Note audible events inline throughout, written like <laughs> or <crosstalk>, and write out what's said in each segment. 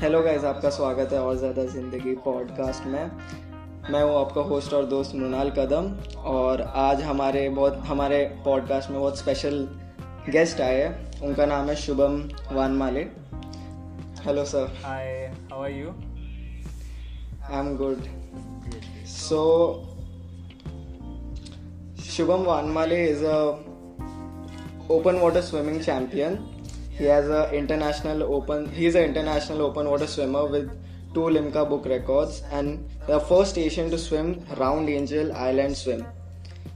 Hello guys आपका स्वागत है और ज़्यादा ज़िंदगी पॉडकास्ट में। मैं हूँ आपका होस्ट और दोस्त मृणाल कदम और आज हमारे बहुत हमारे पॉडकास्ट में बहुत स्पेशल गेस्ट आए हैं। उनका नाम है Shubham Vanmale. Hello sir Hi, how are you? I am good so Shubham Vanmale is a open water swimming champion he has a international open he is an international open water swimmer with two limca book records and the first asian to swim round angel island swim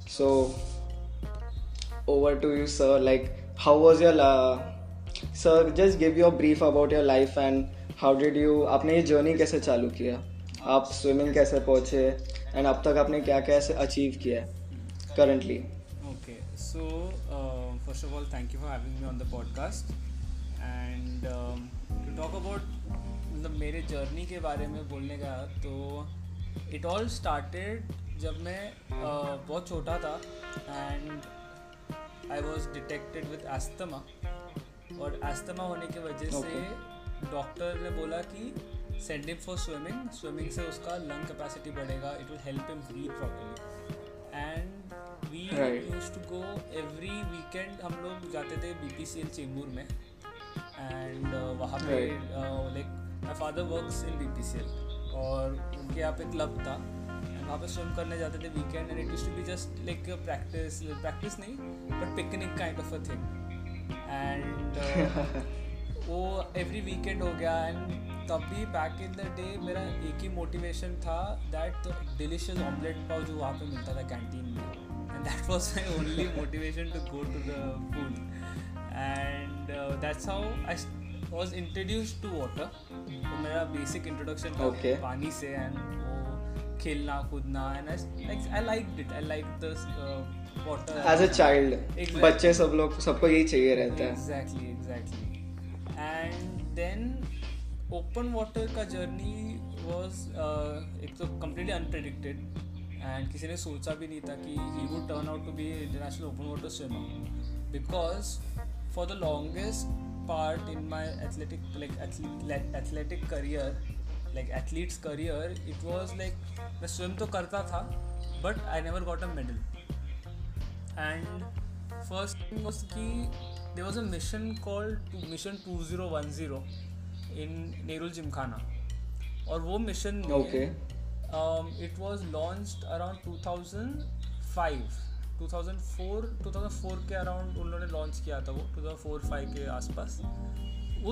so over to you sir like how was your uh, sir just give your brief about your life and how did you आपने ये journey कैसे चालू किया आप swimming कैसे पहुंचे and अब तक आपने क्या क्या अचीव किया है currently Okay, so uh, first of all, thank you for having me on the podcast. And um, to talk about मतलब मेरे जर्नी के बारे में बोलने का तो इट ऑल स्टार्टेड जब मैं uh, बहुत छोटा था and I was detected with asthma और एस्थमा होने की वजह okay. से डॉक्टर ने बोला कि send him for swimming swimming से उसका लंग कैपेसिटी बढ़ेगा it will help him breathe properly and we use to go every weekend हम लोग जाते थे B P C L Chembur में एंड वहाँ पे like my father works in B P C L और उनके यहाँ पे क्लब था एंड वहाँ पे स्विम करने जाते थे weekend and it use to be just like practice practice नहीं but picnic kind of a thing and वो एवरी वीकेंड हो गया एंड तभी बैक इन द डे मेरा एक ही मोटिवेशन था दैट डिलिशियस ऑमलेट पाव जो वहाँ पे मिलता था कैंटीन में। And that was my only motivation to go to the pool and that's how I was introduced to water तो मेरा बेसिक इंट्रोडक्शन था Okay. पानी से एंड वो खेलना कूदना and I I like it I like the water as a child. बच्चे सब लोग सबको यही चाहिए रहता है। Exactly exactly and then open water का जर्नी वाज एक तो कम्प्लीटली अनप्रिडिक्टेड एंड किसी ने सोचा भी नहीं था कि he would turn out to be international open water swimmer because for the longest part in my athletic athletic career like athletes career it was like मैं स्विम तो करता था but I never got a medal and first thing was कि there was a mission called to, mission 2010 in Nerul Gymkhana. और वो mission में Okay. um, it was launched around 2005 2004 2004 के around उन्होंने लॉन्च किया था वो 2004-5 के आसपास।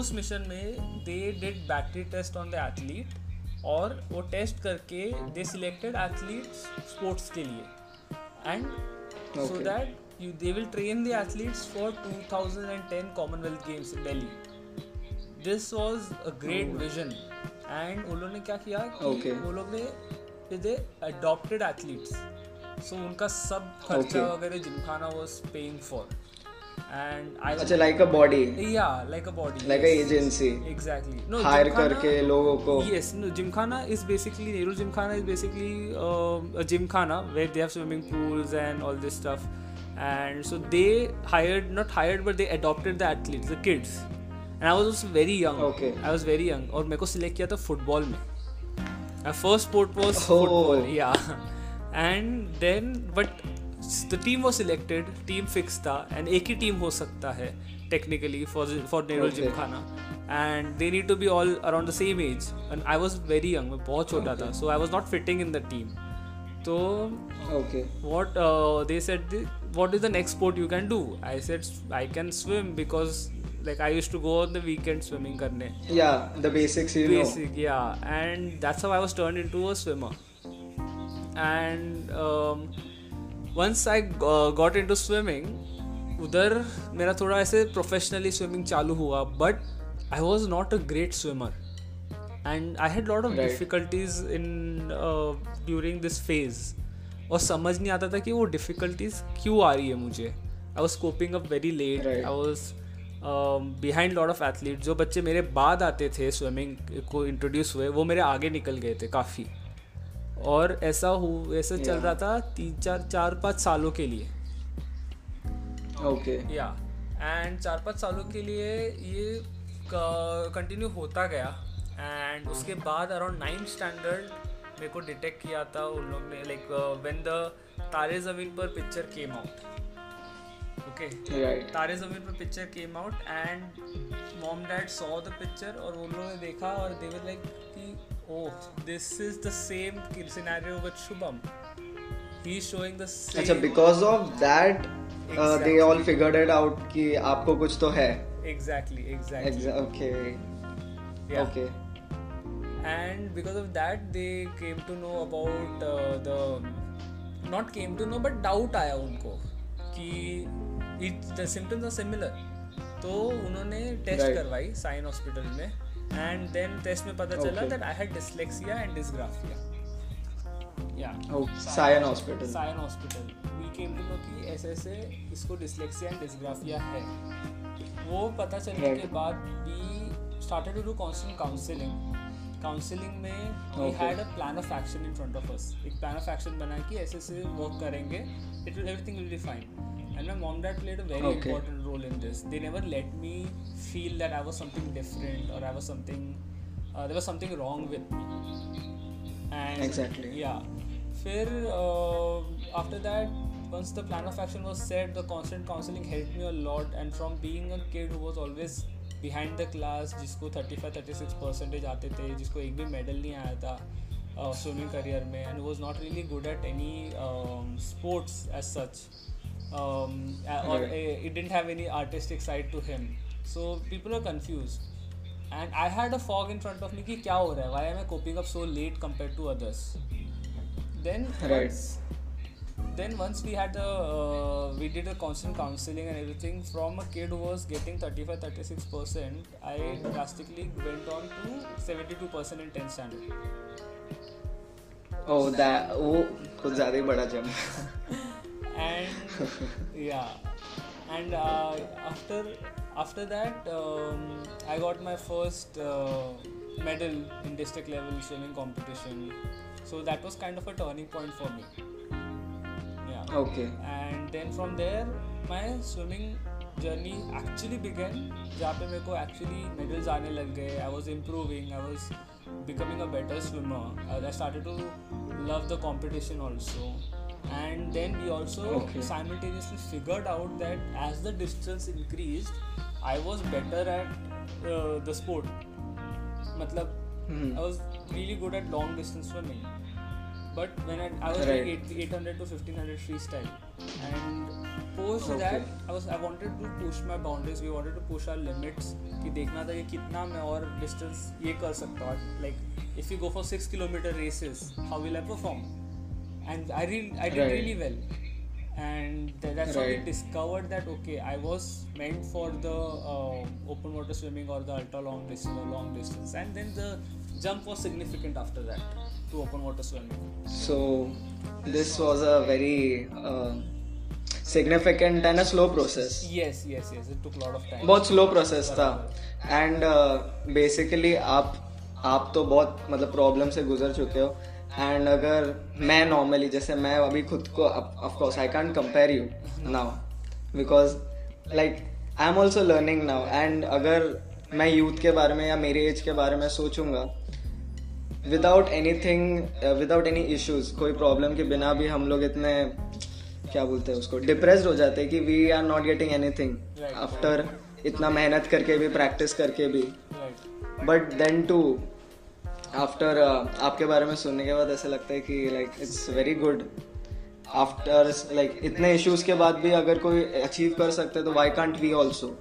उस मिशन में they did battery test on the athlete और वो टेस्ट करके दे सिलेक्टेड एथलीट्स स्पोर्ट्स के लिए। And so that you they will train the athletes for 2010 Commonwealth Games in Delhi this was a great vision. And उन लोगों ने क्या किया कि Okay. वो लोग ने दे adopted athletes so उनका सब खर्चा. वगैरह Gymkhana was paying for and I अच्छा like a body yeah like a body a yes. Agency exactly no Gymkhana- करके लोगों को Yes, no, Gymkhana is basically Nehru Gymkhana is basically um, a gymkhana where they have swimming pools and all this stuff. And so they hired, not hired, but they adopted the athletes, the kids. And I was very young okay I was very young और मेरे को select किया था football में. I first sport was football yeah and then but the team was selected team fix था and एक ही team हो सकता है technically for for Nerul Gymkhana and they need to be all around the same age and I was very young मैं बहुत छोटा था so I was not fitting in the team तो okay what they said what is the next sport you can do I said I can swim because like I use to go on the weekend swimming करने। Yeah the basics you know basic yeah and that's how I was turn into a swimmer and once I got into swimming उधर मेरा थोड़ा ऐसे professionally swimming चालू हुआ but I was not a great swimmer and I had lot of difficulties in during this phase और समझ नहीं आता था कि वो डिफिकल्टीज क्यों आ रही है मुझे। I was coping up very late I was behind lot of athlete जो बच्चे मेरे बाद आते थे स्विमिंग को इंट्रोड्यूस हुए वो मेरे आगे निकल गए थे काफ़ी। और ऐसा हो ऐसा चल रहा था तीन चार चार पाँच सालों के लिए। ओके या एंड चार पाँच सालों के लिए ये कंटिन्यू होता गया। एंड उसके बाद अराउंड नाइन्थ स्टैंडर्ड मेरे को डिटेक्ट किया था उन लोग ने like when the Taare Zameen Par picture came out okay Right. Taare Zameen Par picture came out and mom dad saw the picture और उन लोगों ने देखा और दे वर लाइक कि ओह this is the same scenario with Shubham he is showing the अच्छा because of that they all figured it out कि आपको कुछ तो है। Exactly exactly okay okay and because of that they came to know about uh, the not came to know but doubt आया उनको कि it the symptoms are तो उन्होंने टेस्ट Right. करवाई साइन हॉस्पिटल में एंड देन टेस्ट में पता चला that I had dyslexia and dysgraphia yeah Sion hospital Sion hospital we came to know कि ऐसे ऐसे इसको डिसलेक्सिया एंड डिसग्राफिया है। वो पता चलने Right. के बाद we started to do constant counselling counselling में we had a plan of action in front of us एक प्लान ऑफ़ एक्शन बना कि ऐसे ऐसे वर्क करेंगे it will everything will be fine and my mom dad played a very Okay. important role in this they never let me feel that i was something different or i was something uh, there was something wrong with me and Exactly. yeah फिर uh, after that once the plan of action was set the constant counseling helped me a lot and from being a kid who was always behind the class जिसको 35 36 percentage आते थे जिसको एक भी medal नहीं आया था स्विमिंग करियर में and was not really good at any sports as such um, uh, or Right. uh, it didn't have any artistic side to him. So people are confused. And I had a fog in front of me कि क्या हो रहा है? Why am I coping up so late compared to others? Then Right. once, then once we had the uh, we did a constant counseling and everything from a kid who was getting 35 36 percent I drastically went on to 72 percent in 10th standard oh that वो कुछ ज्यादा ही बड़ा जम <laughs> and <laughs> yeah and uh, after after that um, i got my first uh, medal in district level swimming competition so that was kind of a turning point for me yeah okay and then from there my swimming journey actually began जहाँ पे मेरे को actually medals आने लग गए I was improving I was becoming a better swimmer I I started to love the competition also and then we also Okay. simultaneously figured out that as the distance increased I was better at uh, the sport मतलब Hmm. I was really good at long distance swimming but when I, I was Right. doing 8, 800 to 1500 freestyle and post Okay. that I was I wanted to push my boundaries we wanted to push our limits कि देखना था कि कितना मैं और distance ये कर सकता हूँ like if you go for 6 kilometer races how will I perform and I really I did Right. really well and tha- that's how we Right. discovered that okay I was meant for the uh, open water swimming or the ultra long distance or long distance and then the jump was significant after that to open water swimming So this was a very uh, significant and a slow process. yes yes yes it took a lot of time बहुत slow process था and basically आप आप तो बहुत मतलब problem से गुजर चुके हो एंड अगर मैं नॉर्मली जैसे मैं अभी खुद को of course I can't compare you now because like I am also learning now and अगर मैं यूथ के बारे में या मेरे एज के बारे में सोचूँगा without any thing without any issues कोई प्रॉब्लम के बिना भी हम लोग इतने क्या बोलते हैं उसको डिप्रेस हो जाते हैं कि we are not getting any thing after इतना मेहनत करके भी प्रैक्टिस करके भी. बट देन टू आफ्टर आपके बारे में सुनने के बाद ऐसा लगता है कि like it's very good after like इतने इश्यूज़ के बाद भी अगर कोई अचीव कर सकते हैं तो why can't we also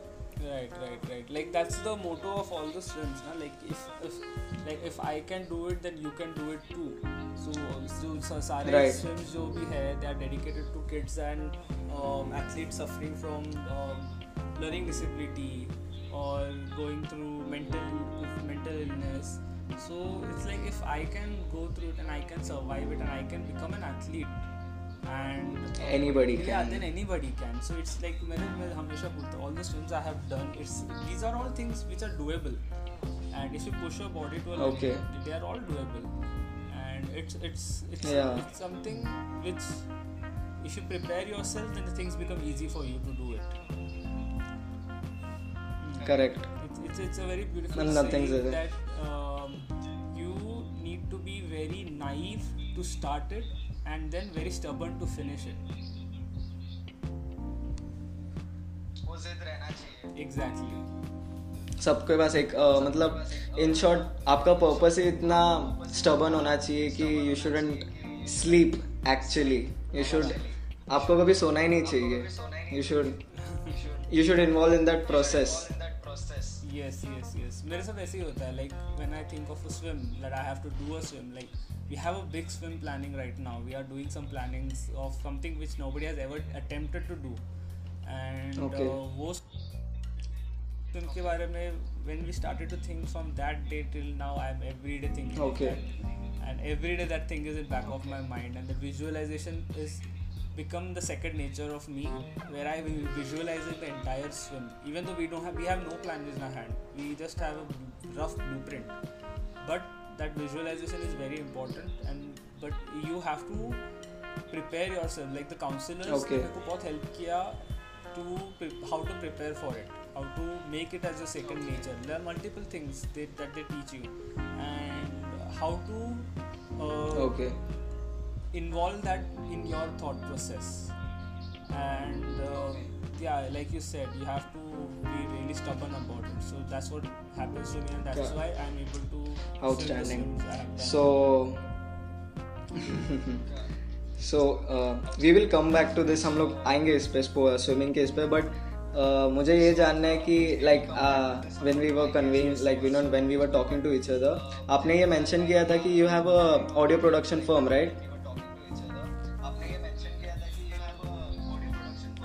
right right right like that's the motto of all the swims na? like if if like if i can do it then you can do it too so so, so सारे Right. swims जो भी है they are dedicated to kids and um, athletes suffering from um, learning disability or going through mental mental illness so it's like if i can go through it and i can survive it and i can become an athlete and Anybody yeah can. then anybody can so it's like मैंने मैं हमेशा बोलता हूँ all the swims I have done it's these are all things which are doable and if you push your body to a limit Okay. they are all doable and it's it's it's, Yeah. it's something which if you prepare yourself then the things become easy for you to do it correct it's, it's, it's a very beautiful And nothing's saying easy. that um, to be very naive to start it and then very stubborn to finish it. Exactly. सबके पास एक अ, मतलब in short आपका purpose ही इतना stubborn होना चाहिए कि you shouldn't sleep actually you should आपको कभी सोना ही नहीं चाहिए you should you should involve in that process Yes, yes, yes. मेरे साथ ऐसे ही होता है like when I think of a swim that I have to do a swim like we have a big swim planning right now. We are doing some plannings of something which nobody has ever attempted to do, and Okay. uh, वो swim के बारे में when we started to think from that day till now I am every day thinking Okay. that. and every day that thing is in back of my mind and the visualization is become the second nature of me where I will visualize the entire swim even though we don't have we have no plans in our hand we just have a rough blueprint but that visualization is very important and but you have to prepare yourself like the counselors Okay. ने मेरे को बहुत help किया to pre- how to prepare for it how to make it as a second nature there are multiple things they, that they teach you and how to uh, okay involve that in your thought process and uh, yeah like you said you have to be really stubborn about it so that's what happens to me and that's Yeah. why i'm able to Outstanding. So, so we will come back to this हम लोग आएँगे इस पे swimming के इस पे but मुझे ये जानना है कि like when we were convene like we not when we were talking to each other आपने ये मेंशन किया था कि you have a audio production firm right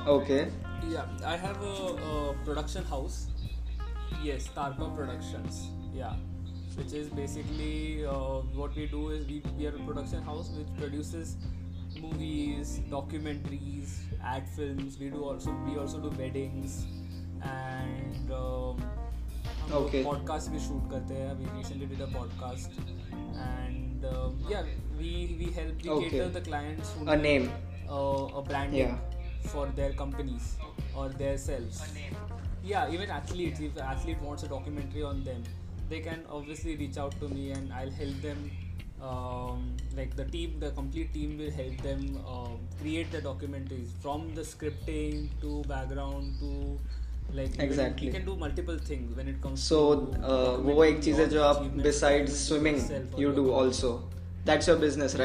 Okay. Yeah, I have a, a production house. Yes, Tarka Productions. Yeah, which is basically uh, what we do is we, we are a production house which produces movies, documentaries, ad films. We do also we also do weddings and. Um, okay. podcast we shoot karte hain. We recently did a podcast and um, yeah, we we help we okay. cater the clients. A name. Uh, a brand. Yeah. Name for their companies or their selves. Yeah, even athletes, if an athlete wants a documentary on them, they can obviously reach out to me and I'll help them. Um, like the team, the complete team will help them um, create the documentaries from the scripting to background to like even- Exactly. we can do multiple things when it comes so to uh, वो एक चीज़ है जो आप achievements, beside documenting swimming yourself or you do your- also that's your business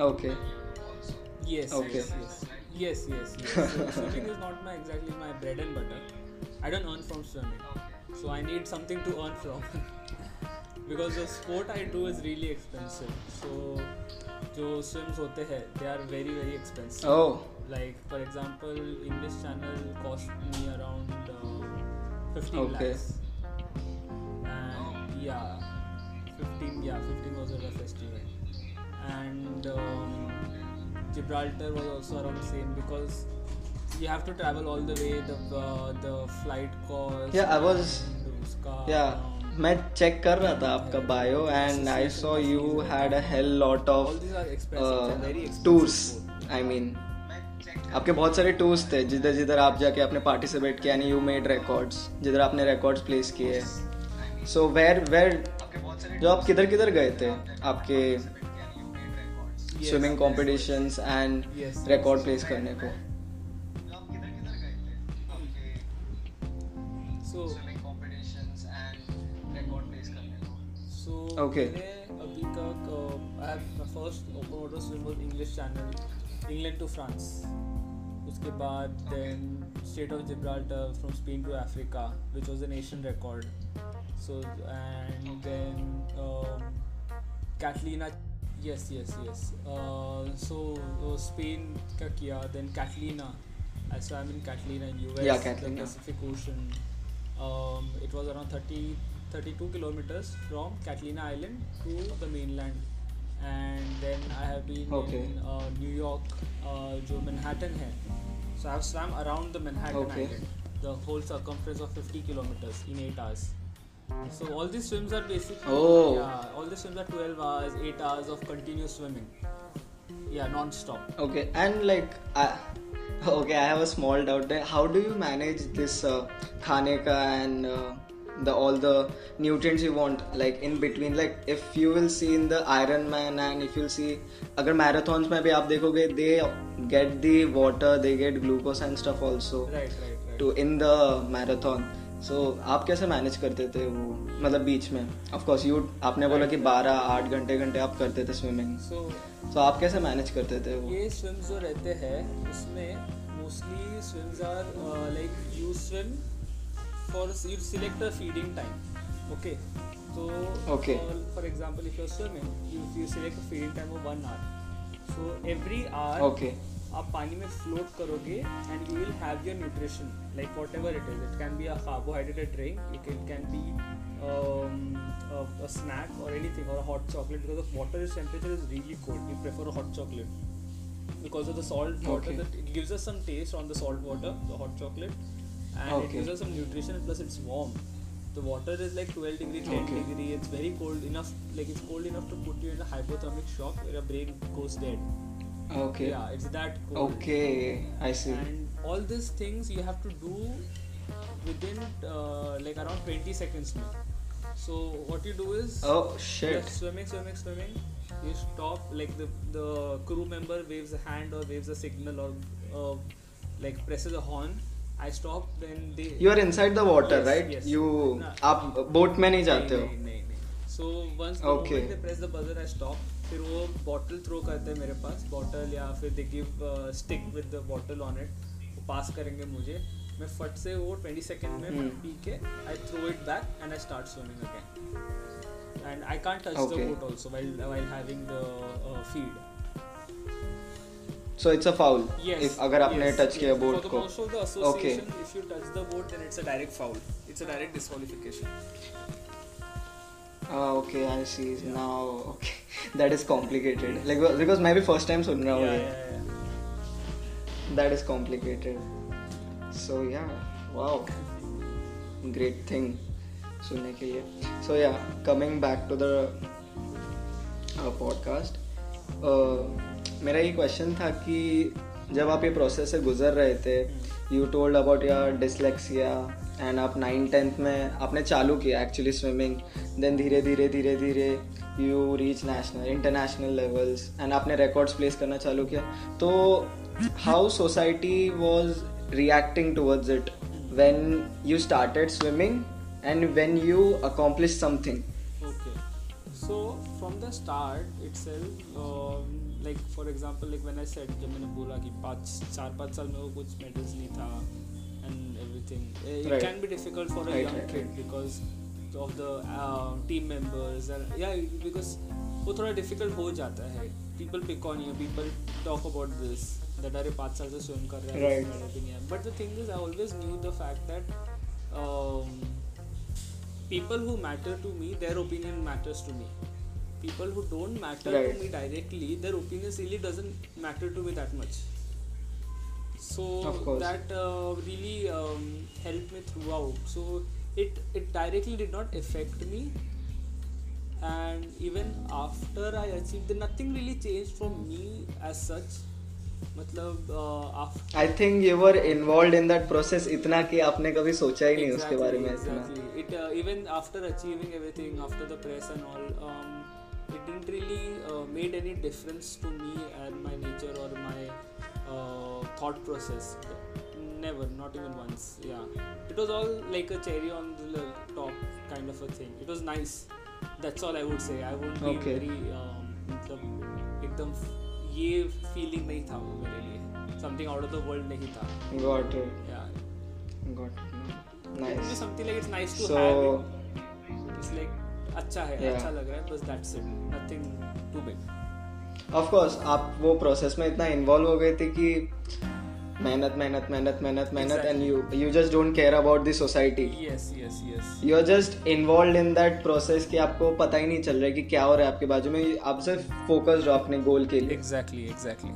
right okay okay Yes, Okay. yes, yes, yes, yes, yes. So swimming is not my exactly my bread and butter. I don't earn from swimming, so I need something to earn from. because the sport I do is really expensive. So जो swims होते हैं, they are very very expensive. Oh Like for example, English channel cost me around uh, 15 Okay. lakhs. And yeah, 15 yeah 15 was a rough estimate. and um, Gibraltar was also around same because you have to travel all the way the uh, the flight cost. Yeah, I was. Car, yeah. Um, मैं check कर रहा था आपका bio and I saw you had a hell lot of tours I mean आपके बहुत सारे tours थे जिधर जिधर आप जाके आपने पार्टिसिपेट किया यानी यू मेड रिकॉर्ड्स जिधर आपने रिकॉर्ड्स प्लेस किए सो वेर वेर जो आप किधर किधर गए थे आपके swimming yes. Competitions and. Record place करने को. मैंने अभी तक uh, I have my first open water swim was English Channel, England to France. उसके बाद then State of Gibraltar from Spain to Africa, which was an Asian record. So and then um, Catalina. yes yes yes. Uh, so uh, spain ka then catalina. So i'm in catalina in us yeah, catalina. the pacific ocean. Um, it was around 30 32 kilometers from catalina island to the mainland. And then i have been okay. in uh, new york uh, jo manhattan hai. So i've swam around the manhattan okay. island. The whole circumference of 50 kilometers in 8 hours. So all these swims are basically Oh. yeah, all these swims are 12 hours, 8 hours of continuous swimming. Yeah, non-stop. Okay, and like, I, <laughs> okay, I have a small doubt there. How do you manage this uh, खाने का and uh, the all the nutrients you want like in between like if you will see in the iron man and if you'll see अगर marathons में भी आप देखोगे they get the water they get glucose and stuff also right right right to in the marathon so so, आप कैसे manage करते थे वो? मतलब बीच में। ऑफ़ कोर्स यू आपने बोला कि 12 आठ घंटे घंटे आप करते थे स्विमिंग so सो so, आप कैसे मैनेज करते थे वो? ये स्विम्स जो रहते हैं उसमें mostly swims are like you swim for you select a feeding time okay तो Okay. For example if you are swimming you you select feeding time of 1 hour so every hour okay आप पानी में float करोगे and you will have your nutrition like whatever it is it can be a carbohydrated drink it it can be snack और anything और hot chocolate because of water is temperature is really cold you prefer hot chocolate because of the salt water that it gives us some taste on the salt water the hot chocolate and it gives us some nutrition plus it's warm the water is like twelve degree ten degree it's very cold enough like it's cold enough to put you in hypothermic shock brain goes dead Okay yeah it's that cold okay I see and all these things you have to do within uh, like around 20 seconds now. so what you do is oh you're shit swimming swimming swimming you stop like the the crew member waves a hand or waves a signal or uh, like presses a horn i stop then they you are inside the water Yes, right yes. You ना. आप boat में नहीं जाते नहीं, हो नहीं, नहीं, नहीं. So once the Okay. moment they press the buzzer, I stop. फिर वो बॉटल थ्रो करते हैं मेरे पास बॉटल या फिर they give stick with the bottle on it वो पास करेंगे मुझे मैं फट से वो 20 सेकंड में Hmm. पी के I throw it back and I start swimming again and I can't touch the boat also while while having the uh, feed so it's a yes if अगर आपने yes, टच किया yes. Boat for the को association if you touch the boat then it's a direct foul it's a direct disqualification Ah, okay, I see. Yeah. Now, okay, that is complicated. Like because मैं भी first time सुन रहा हूँ yeah, ये. yeah, yeah. That is complicated. So yeah, wow, great thing सुनने के लिए. So yeah, coming back to the uh, podcast. Uh, मेरा ये क्वेश्चन था कि जब आप ये प्रोसेस से गुजर रहे थे you told about your dyslexia and आप नाइन टेंथ में आपने चालू किया एक्चुअली स्विमिंग देन धीरे धीरे धीरे धीरे you reach national international levels and आपने रिकॉर्ड्स प्लेस करना चालू किया. तो how society was reacting towards it when you started swimming and when you accomplished something. So from the start itself, um, like for example, like when I said जब मैंने बोला कि पाँच चार पाँच साल में वो कुछ मेडल्स नहीं था and everything. Eh, It Right. can be difficult for a Right, young right, kid because of the uh, team members and yeah because वो थोड़ा difficult हो जाता है. People pick on you. People talk about this. That अरे पाँच साल से swim कर रहा है. Right. medal भी नहीं है. But the thing is, I always knew the fact that. Um, people who matter to me their opinion matters to me people who don't matter Right. to me directly their opinions really doesn't matter to me that much So that uh, really um, helped me throughout so it it directly did not affect me and even after i achieved nothing really changed for me as such मतलब uh, I think you were involve in that process इतना कि आपने कभी सोचा ही नहीं उसके बारे में इतना exactly. It uh, even after achieving everything, after the press and all, um, it didn't really uh, made any difference to me thought process. Never, not even once. Yeah, it was all like a cherry on the top kind of a thing. It was nice. That's all I would say. I won't be very um, मतलब एकदम ये feeling नहीं था वो मेरे लिए something out of the world नहीं था got it yeah got nice something like it's nice to So- have it. It's like अच्छा है Yeah. अच्छा लग रहा है बस that's it nothing too big of course आप वो प्रोसेस में इतना इन्वॉल्व हो गए थे कि मेहनत मेहनत मेहनत मेहनत मेहनत and you you just don't care about the society yes yes yes. You are just involve in that process कि आपको पता ही नहीं चल रहा है कि क्या हो रहा है आपके बाजू में। आप सिर्फ़ फोकस्ड हो अपने गोल के लिए। Exactly exactly.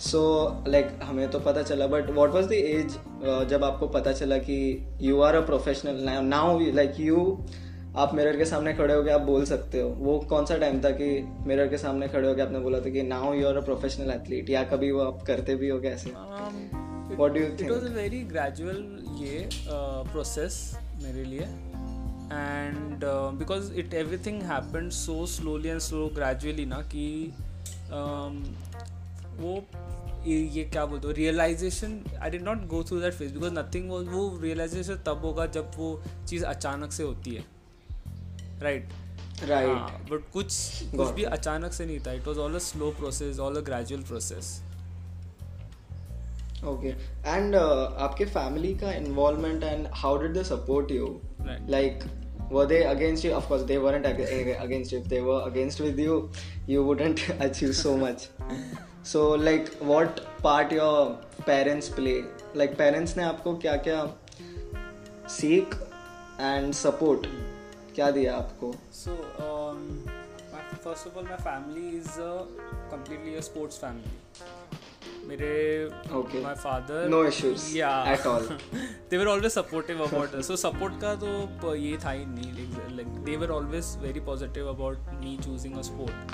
सो लाइक हमें तो पता चला but what was the age जब आपको पता चला कि you are a professional now like you आप मिरर के सामने खड़े होकर आप बोल सकते हो। वो कौन सा टाइम था कि मिरर के सामने खड़े हो होकर आपने बोला था कि now you are a professional athlete या कभी वो आप करते भी हो कैसे um, it what do you it was a think very gradual ये process मेरे लिए। Uh, because it everything happened so slowly and so gradually ना कि um, वो ये ये क्या बोलते हो realization I did not go through that phase because nothing वो रियलाइजेशन तब होगा जब वो चीज़ अचानक से होती है। राइट राइट बट कुछ कुछ भी अचानक से नहीं था. It was all a slow process all a gradual process okay and आपके फैमिली का involvement and how did they support you like were they against you of course they weren't against if they were against with you you wouldn't achieve so much so like what part your parents play like parents ने आपको क्या क्या सीख and support क्या दिया आपको? So first of all my family is completely sports family मेरे my father they were always supportive about so support का तो ये था ही नहीं like they were always very positive about me choosing a sport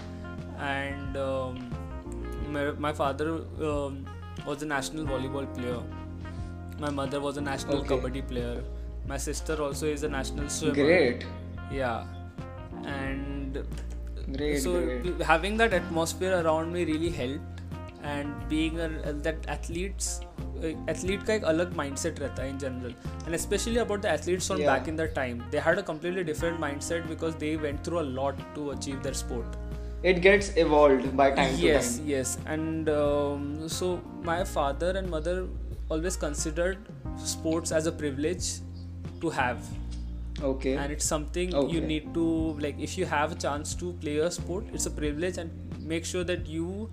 and my father was a national volleyball player my mother was a national kabaddi player my sister also is a national swimmer yeah and Great, so great. b- having that atmosphere around me really helped and being a, that athletes athlete का एक अलग mindset रहता है in general and specially about the athletes on Yeah. Back in the time they had a completely different mindset because they went through a lot to achieve their sport It gets evolved by time yes to time. yes and um, so my father and mother always considered sports as a privilege to have Okay. and it's something you Okay. need to like if you have a chance to play a sport it's a privilege and make sure that you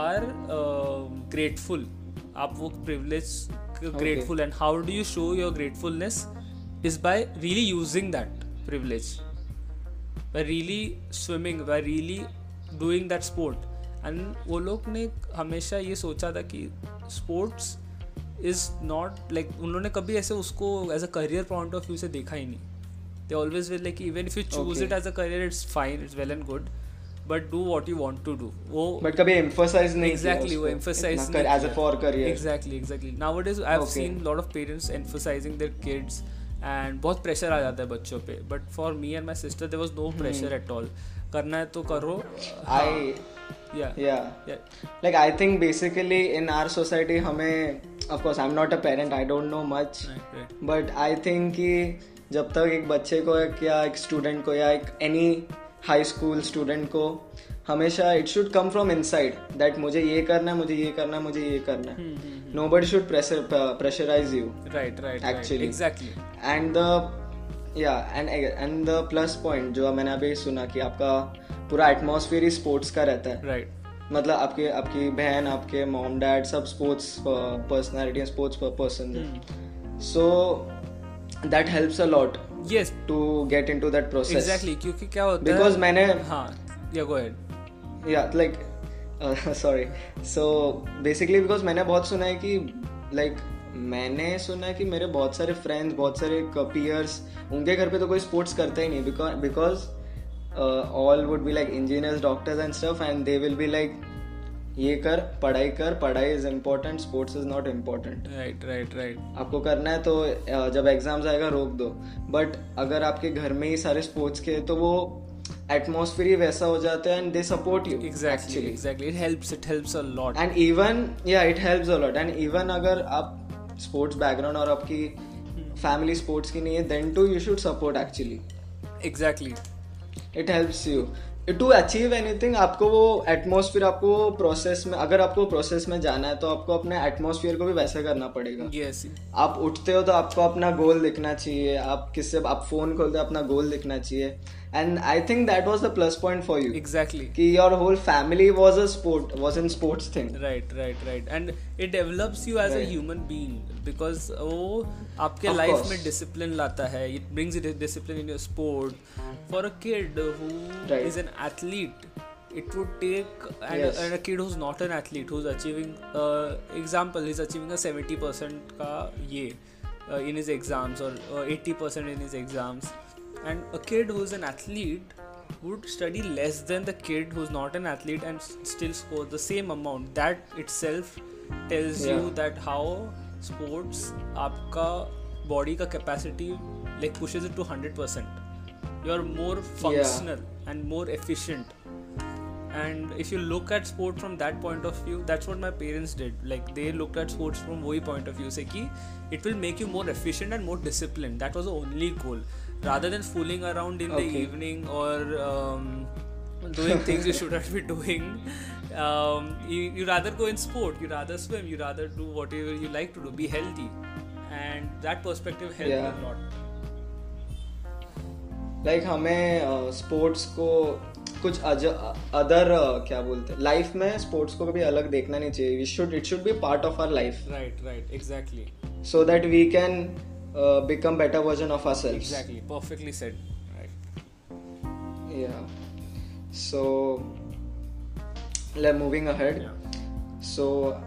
are uh, grateful आप वो privilege grateful and how do you show your gratefulness is by really using that privilege by really swimming by really doing that sport and वो लोग ने हमेशा ये सोचा था कि स्पोर्ट्स इज नॉट लाइक उन्होंने कभी ऐसे उसको as a career point of view से देखा ही नहीं They always will like even if you choose Okay. It as a career it's fine it's well and good but do what you want to do वो But कभी emphasize नहीं exactly वो emphasize नहीं as a किया. for career. exactly exactly nowadays i've Okay. seen lot of parents emphasizing their kids and बहुत pressure आ जाता है बच्चों पे but for me and my sister there was no pressure at all करना है तो करो Hmm. Yeah. Like I think basically in our society हमें of course I'm not a parent I don't know much but I think कि जब तक एक बच्चे को एक या एक स्टूडेंट को या एक एनी हाई स्कूल स्टूडेंट को हमेशा it should come from inside that मुझे ये करना है मुझे ये करना है मुझे ये करना है। Nobody should pressurize you right right Actually. Exactly and the yeah and and the plus point जो मैंने अभी सुना कि आपका पूरा एटमोसफियर ही स्पोर्ट्स का रहता है। राइट मतलब आपके आपकी बहन आपके मॉम डैड सब sports personality sports person. So that helps a lot yes to get into that process exactly क्योंकि क्या होता है बिकॉज़ मैंने हाँ yeah go ahead yeah like sorry so basically because मैंने बहुत सुना है कि लाइक मैंने सुना है कि मेरे बहुत सारे फ्रेंड्स बहुत सारे पीयर्स उनके घर पे तो कोई स्पोर्ट्स करता ही नहीं because all would be like engineers doctors and stuff and they will be like ये कर पढ़ाई कर पढ़ाई is important sports is not important right right right आपको करना है तो जब एग्ज़ाम्स आएगा रोक दो। बट अगर आपके घर में ही सारे स्पोर्ट्स के तो वो एटमोसफियर ही वैसा हो जाता है and they support you exactly exactly it helps it helps a lot and even yeah it helps a lot and even अगर आप स्पोर्ट्स बैकग्राउंड और आपकी फैमिली स्पोर्ट्स की नहीं है then too you should support actually exactly it helps you to achieve anything आपको वो atmosphere आपको वो प्रोसेस में अगर आपको प्रोसेस में जाना है तो आपको अपने एटमोसफियर को भी वैसे करना पड़ेगा yes. आप उठते हो तो आपको अपना गोल दिखना चाहिए आप किससे आप फ़ोन खोलते हो अपना गोल दिखना चाहिए I think that was the plus point for you exactly कि your whole family was a sport was in sports thing right right right and it develops you as a Right. Human being because वो आपके Of life. में discipline लाता है it brings discipline in your sport for a kid who Right. Is an athlete it would take and, Yes. and a kid who's not an athlete who's achieving uh, example he's achieving a 70% ka ye uh, in his exams or uh, 80% in his exams and a kid who's an athlete would study less than the kid who's not an athlete and s- still score the same amount that itself tells Yeah. you that how sports आपका body का capacity like pushes it to 100% you are more functional and more efficient and if you look at sport from that point of view that's what my parents did like they looked at sports from वही point of view से कि it will make you more efficient and more disciplined that was the only goal rather than fooling around in the Okay. evening or um, doing things you shouldn't be doing um, you, you rather go in sport you rather swim you rather do whatever you like to do be healthy and that perspective helped Yeah. a lot like हमें sports को कुछ other क्या बोलते हैं life में sports को कभी अलग देखना नहीं चाहिए we should it should be part of our life right right exactly so that we can uh, become better version of ourselves exactly perfectly said right yeah so like moving ahead yeah so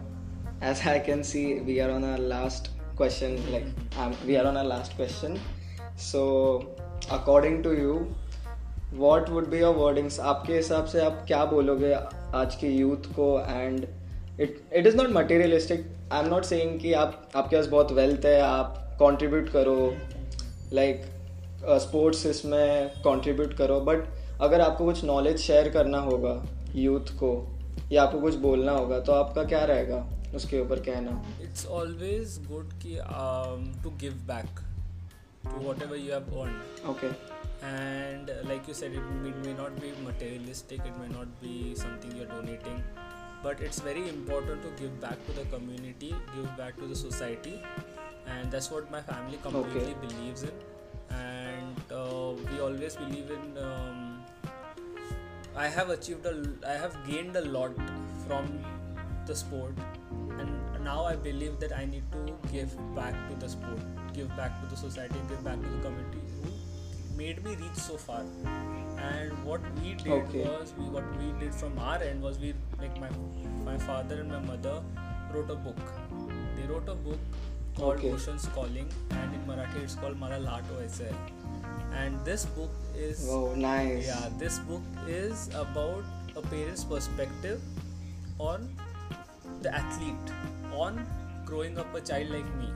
as i can see we are on our last question like um, we are on our last question so according to you what would be your wordings आपके हिसाब से आप क्या बोलोगे आज के youth को and it it is not materialistic I am not saying कि आप आपके पास बहुत वेल्थ है आप कॉन्ट्रीब्यूट करो लाइक स्पोर्ट्स इसमें कॉन्ट्रीब्यूट करो बट अगर आपको कुछ नॉलेज शेयर करना होगा यूथ को या आपको कुछ बोलना होगा तो आपका क्या रहेगा उसके ऊपर कहना? इट्स ऑलवेज गुड कि to give back to whatever you have earn okay and like you said it it may not be materialistic it may not be something you are donating but it's very important to give back to the community give back to the society and that's what my family completely believes in. And uh, we always believe in um, i have achieved a i have gained a lot from the sport. And now i believe that i need to give back to the sport give back to the society give back to the community. Who made me reach so far. And what we did Okay. was we what we did from our end was we like my my father and my mother wrote a book. They wrote a book called Okay. oceans calling and in marathi it's called mala lato aise and this book is Oh, nice. yeah this book is about a parent's perspective on the athlete on growing up a child like me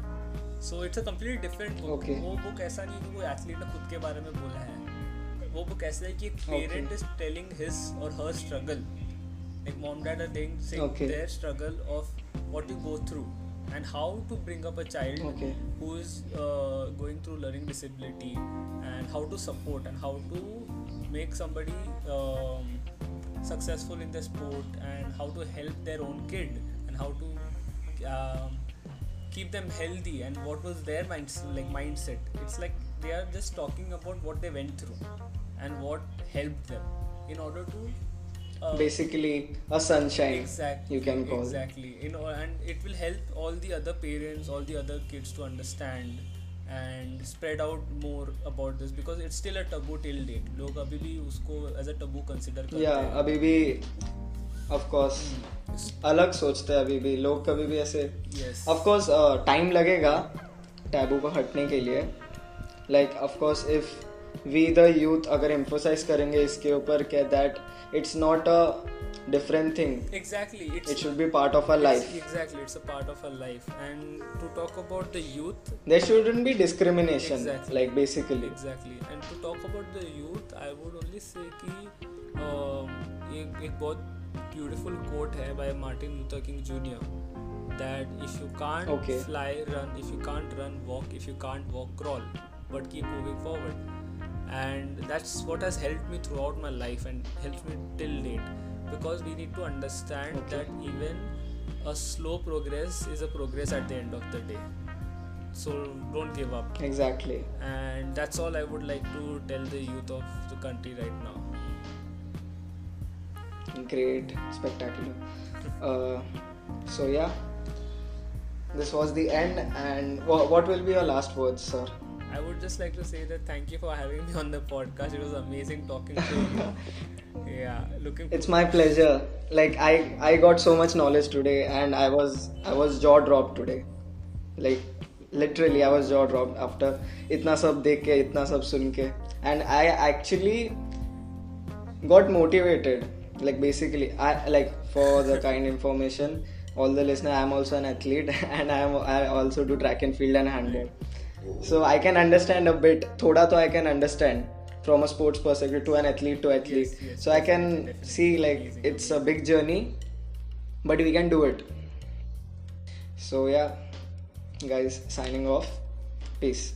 so it's a completely different book Okay. वो book ऐसा नहीं कि कोई athlete ने खुद के बारे में बोला है वो book ऐसा है कि एक Okay. parent is telling his or her struggle like mom dad are saying, saying Okay. their struggle of what you go through and how to bring up a child Okay. who is uh, going through learning disability and how to support and how to make somebody um, successful in the sport and how to help their own kid and how to um, keep them healthy and what was their mind like mindset it's like they are just talking about what they went through and what helped them in order to uh, Basically, a sunshine. exactly You can call. exactly you know and it will help all the other parents all the other kids to understand and spread out more about this because it's still a taboo till date लोग अभी भी उसको as a taboo consider करते या हैं अभी भी of course अलग सोचते हैं अभी भी लोग कभी भी ऐसे yes ऑफ़ कोर्स टाइम लगेगा टैबू को हटने के लिए like of course if we the youth अगर एम्फोसाइज करेंगे इसके ऊपर क्या that It's not a different thing exactly it's it should be part of our life It's- exactly it's a part of our life and to talk about the youth there shouldn't be discrimination Exactly. Like basically exactly and to talk about the youth i would only say कि um, एक एक बहुत beautiful quote है by martin luther king jr that if you can't Okay. fly run if you can't run walk if you can't walk crawl but keep moving forward and that's what has helped me throughout my life and helped me till date. Because we need to understand okay. that even a slow progress is a progress at the end of the day. So don't give up. Exactly. And that's all i would like to tell the youth of the country right now. Great. Spectacular. Uh, so yeah. This was the end. And what will be your last words sir? I would just like to say that thank you for having me on the podcast. It was amazing talking to you. <laughs> Yeah looking it's my pleasure. like i i got so much knowledge today and i was i was jaw dropped today. Like literally i was jaw dropped after itna sab dekh ke itna sab sun ke. And i actually got motivated. Like basically i like for the <laughs> kind information all the listener, I'm also an athlete <laughs> and I am I also do track and field and handball. So I can understand a bit. Thoda to I can understand from a sports perspective to an athlete to athlete. Yes, yes, so I can see like it's a big journey, but we can do it. So yeah, guys, signing off. Peace.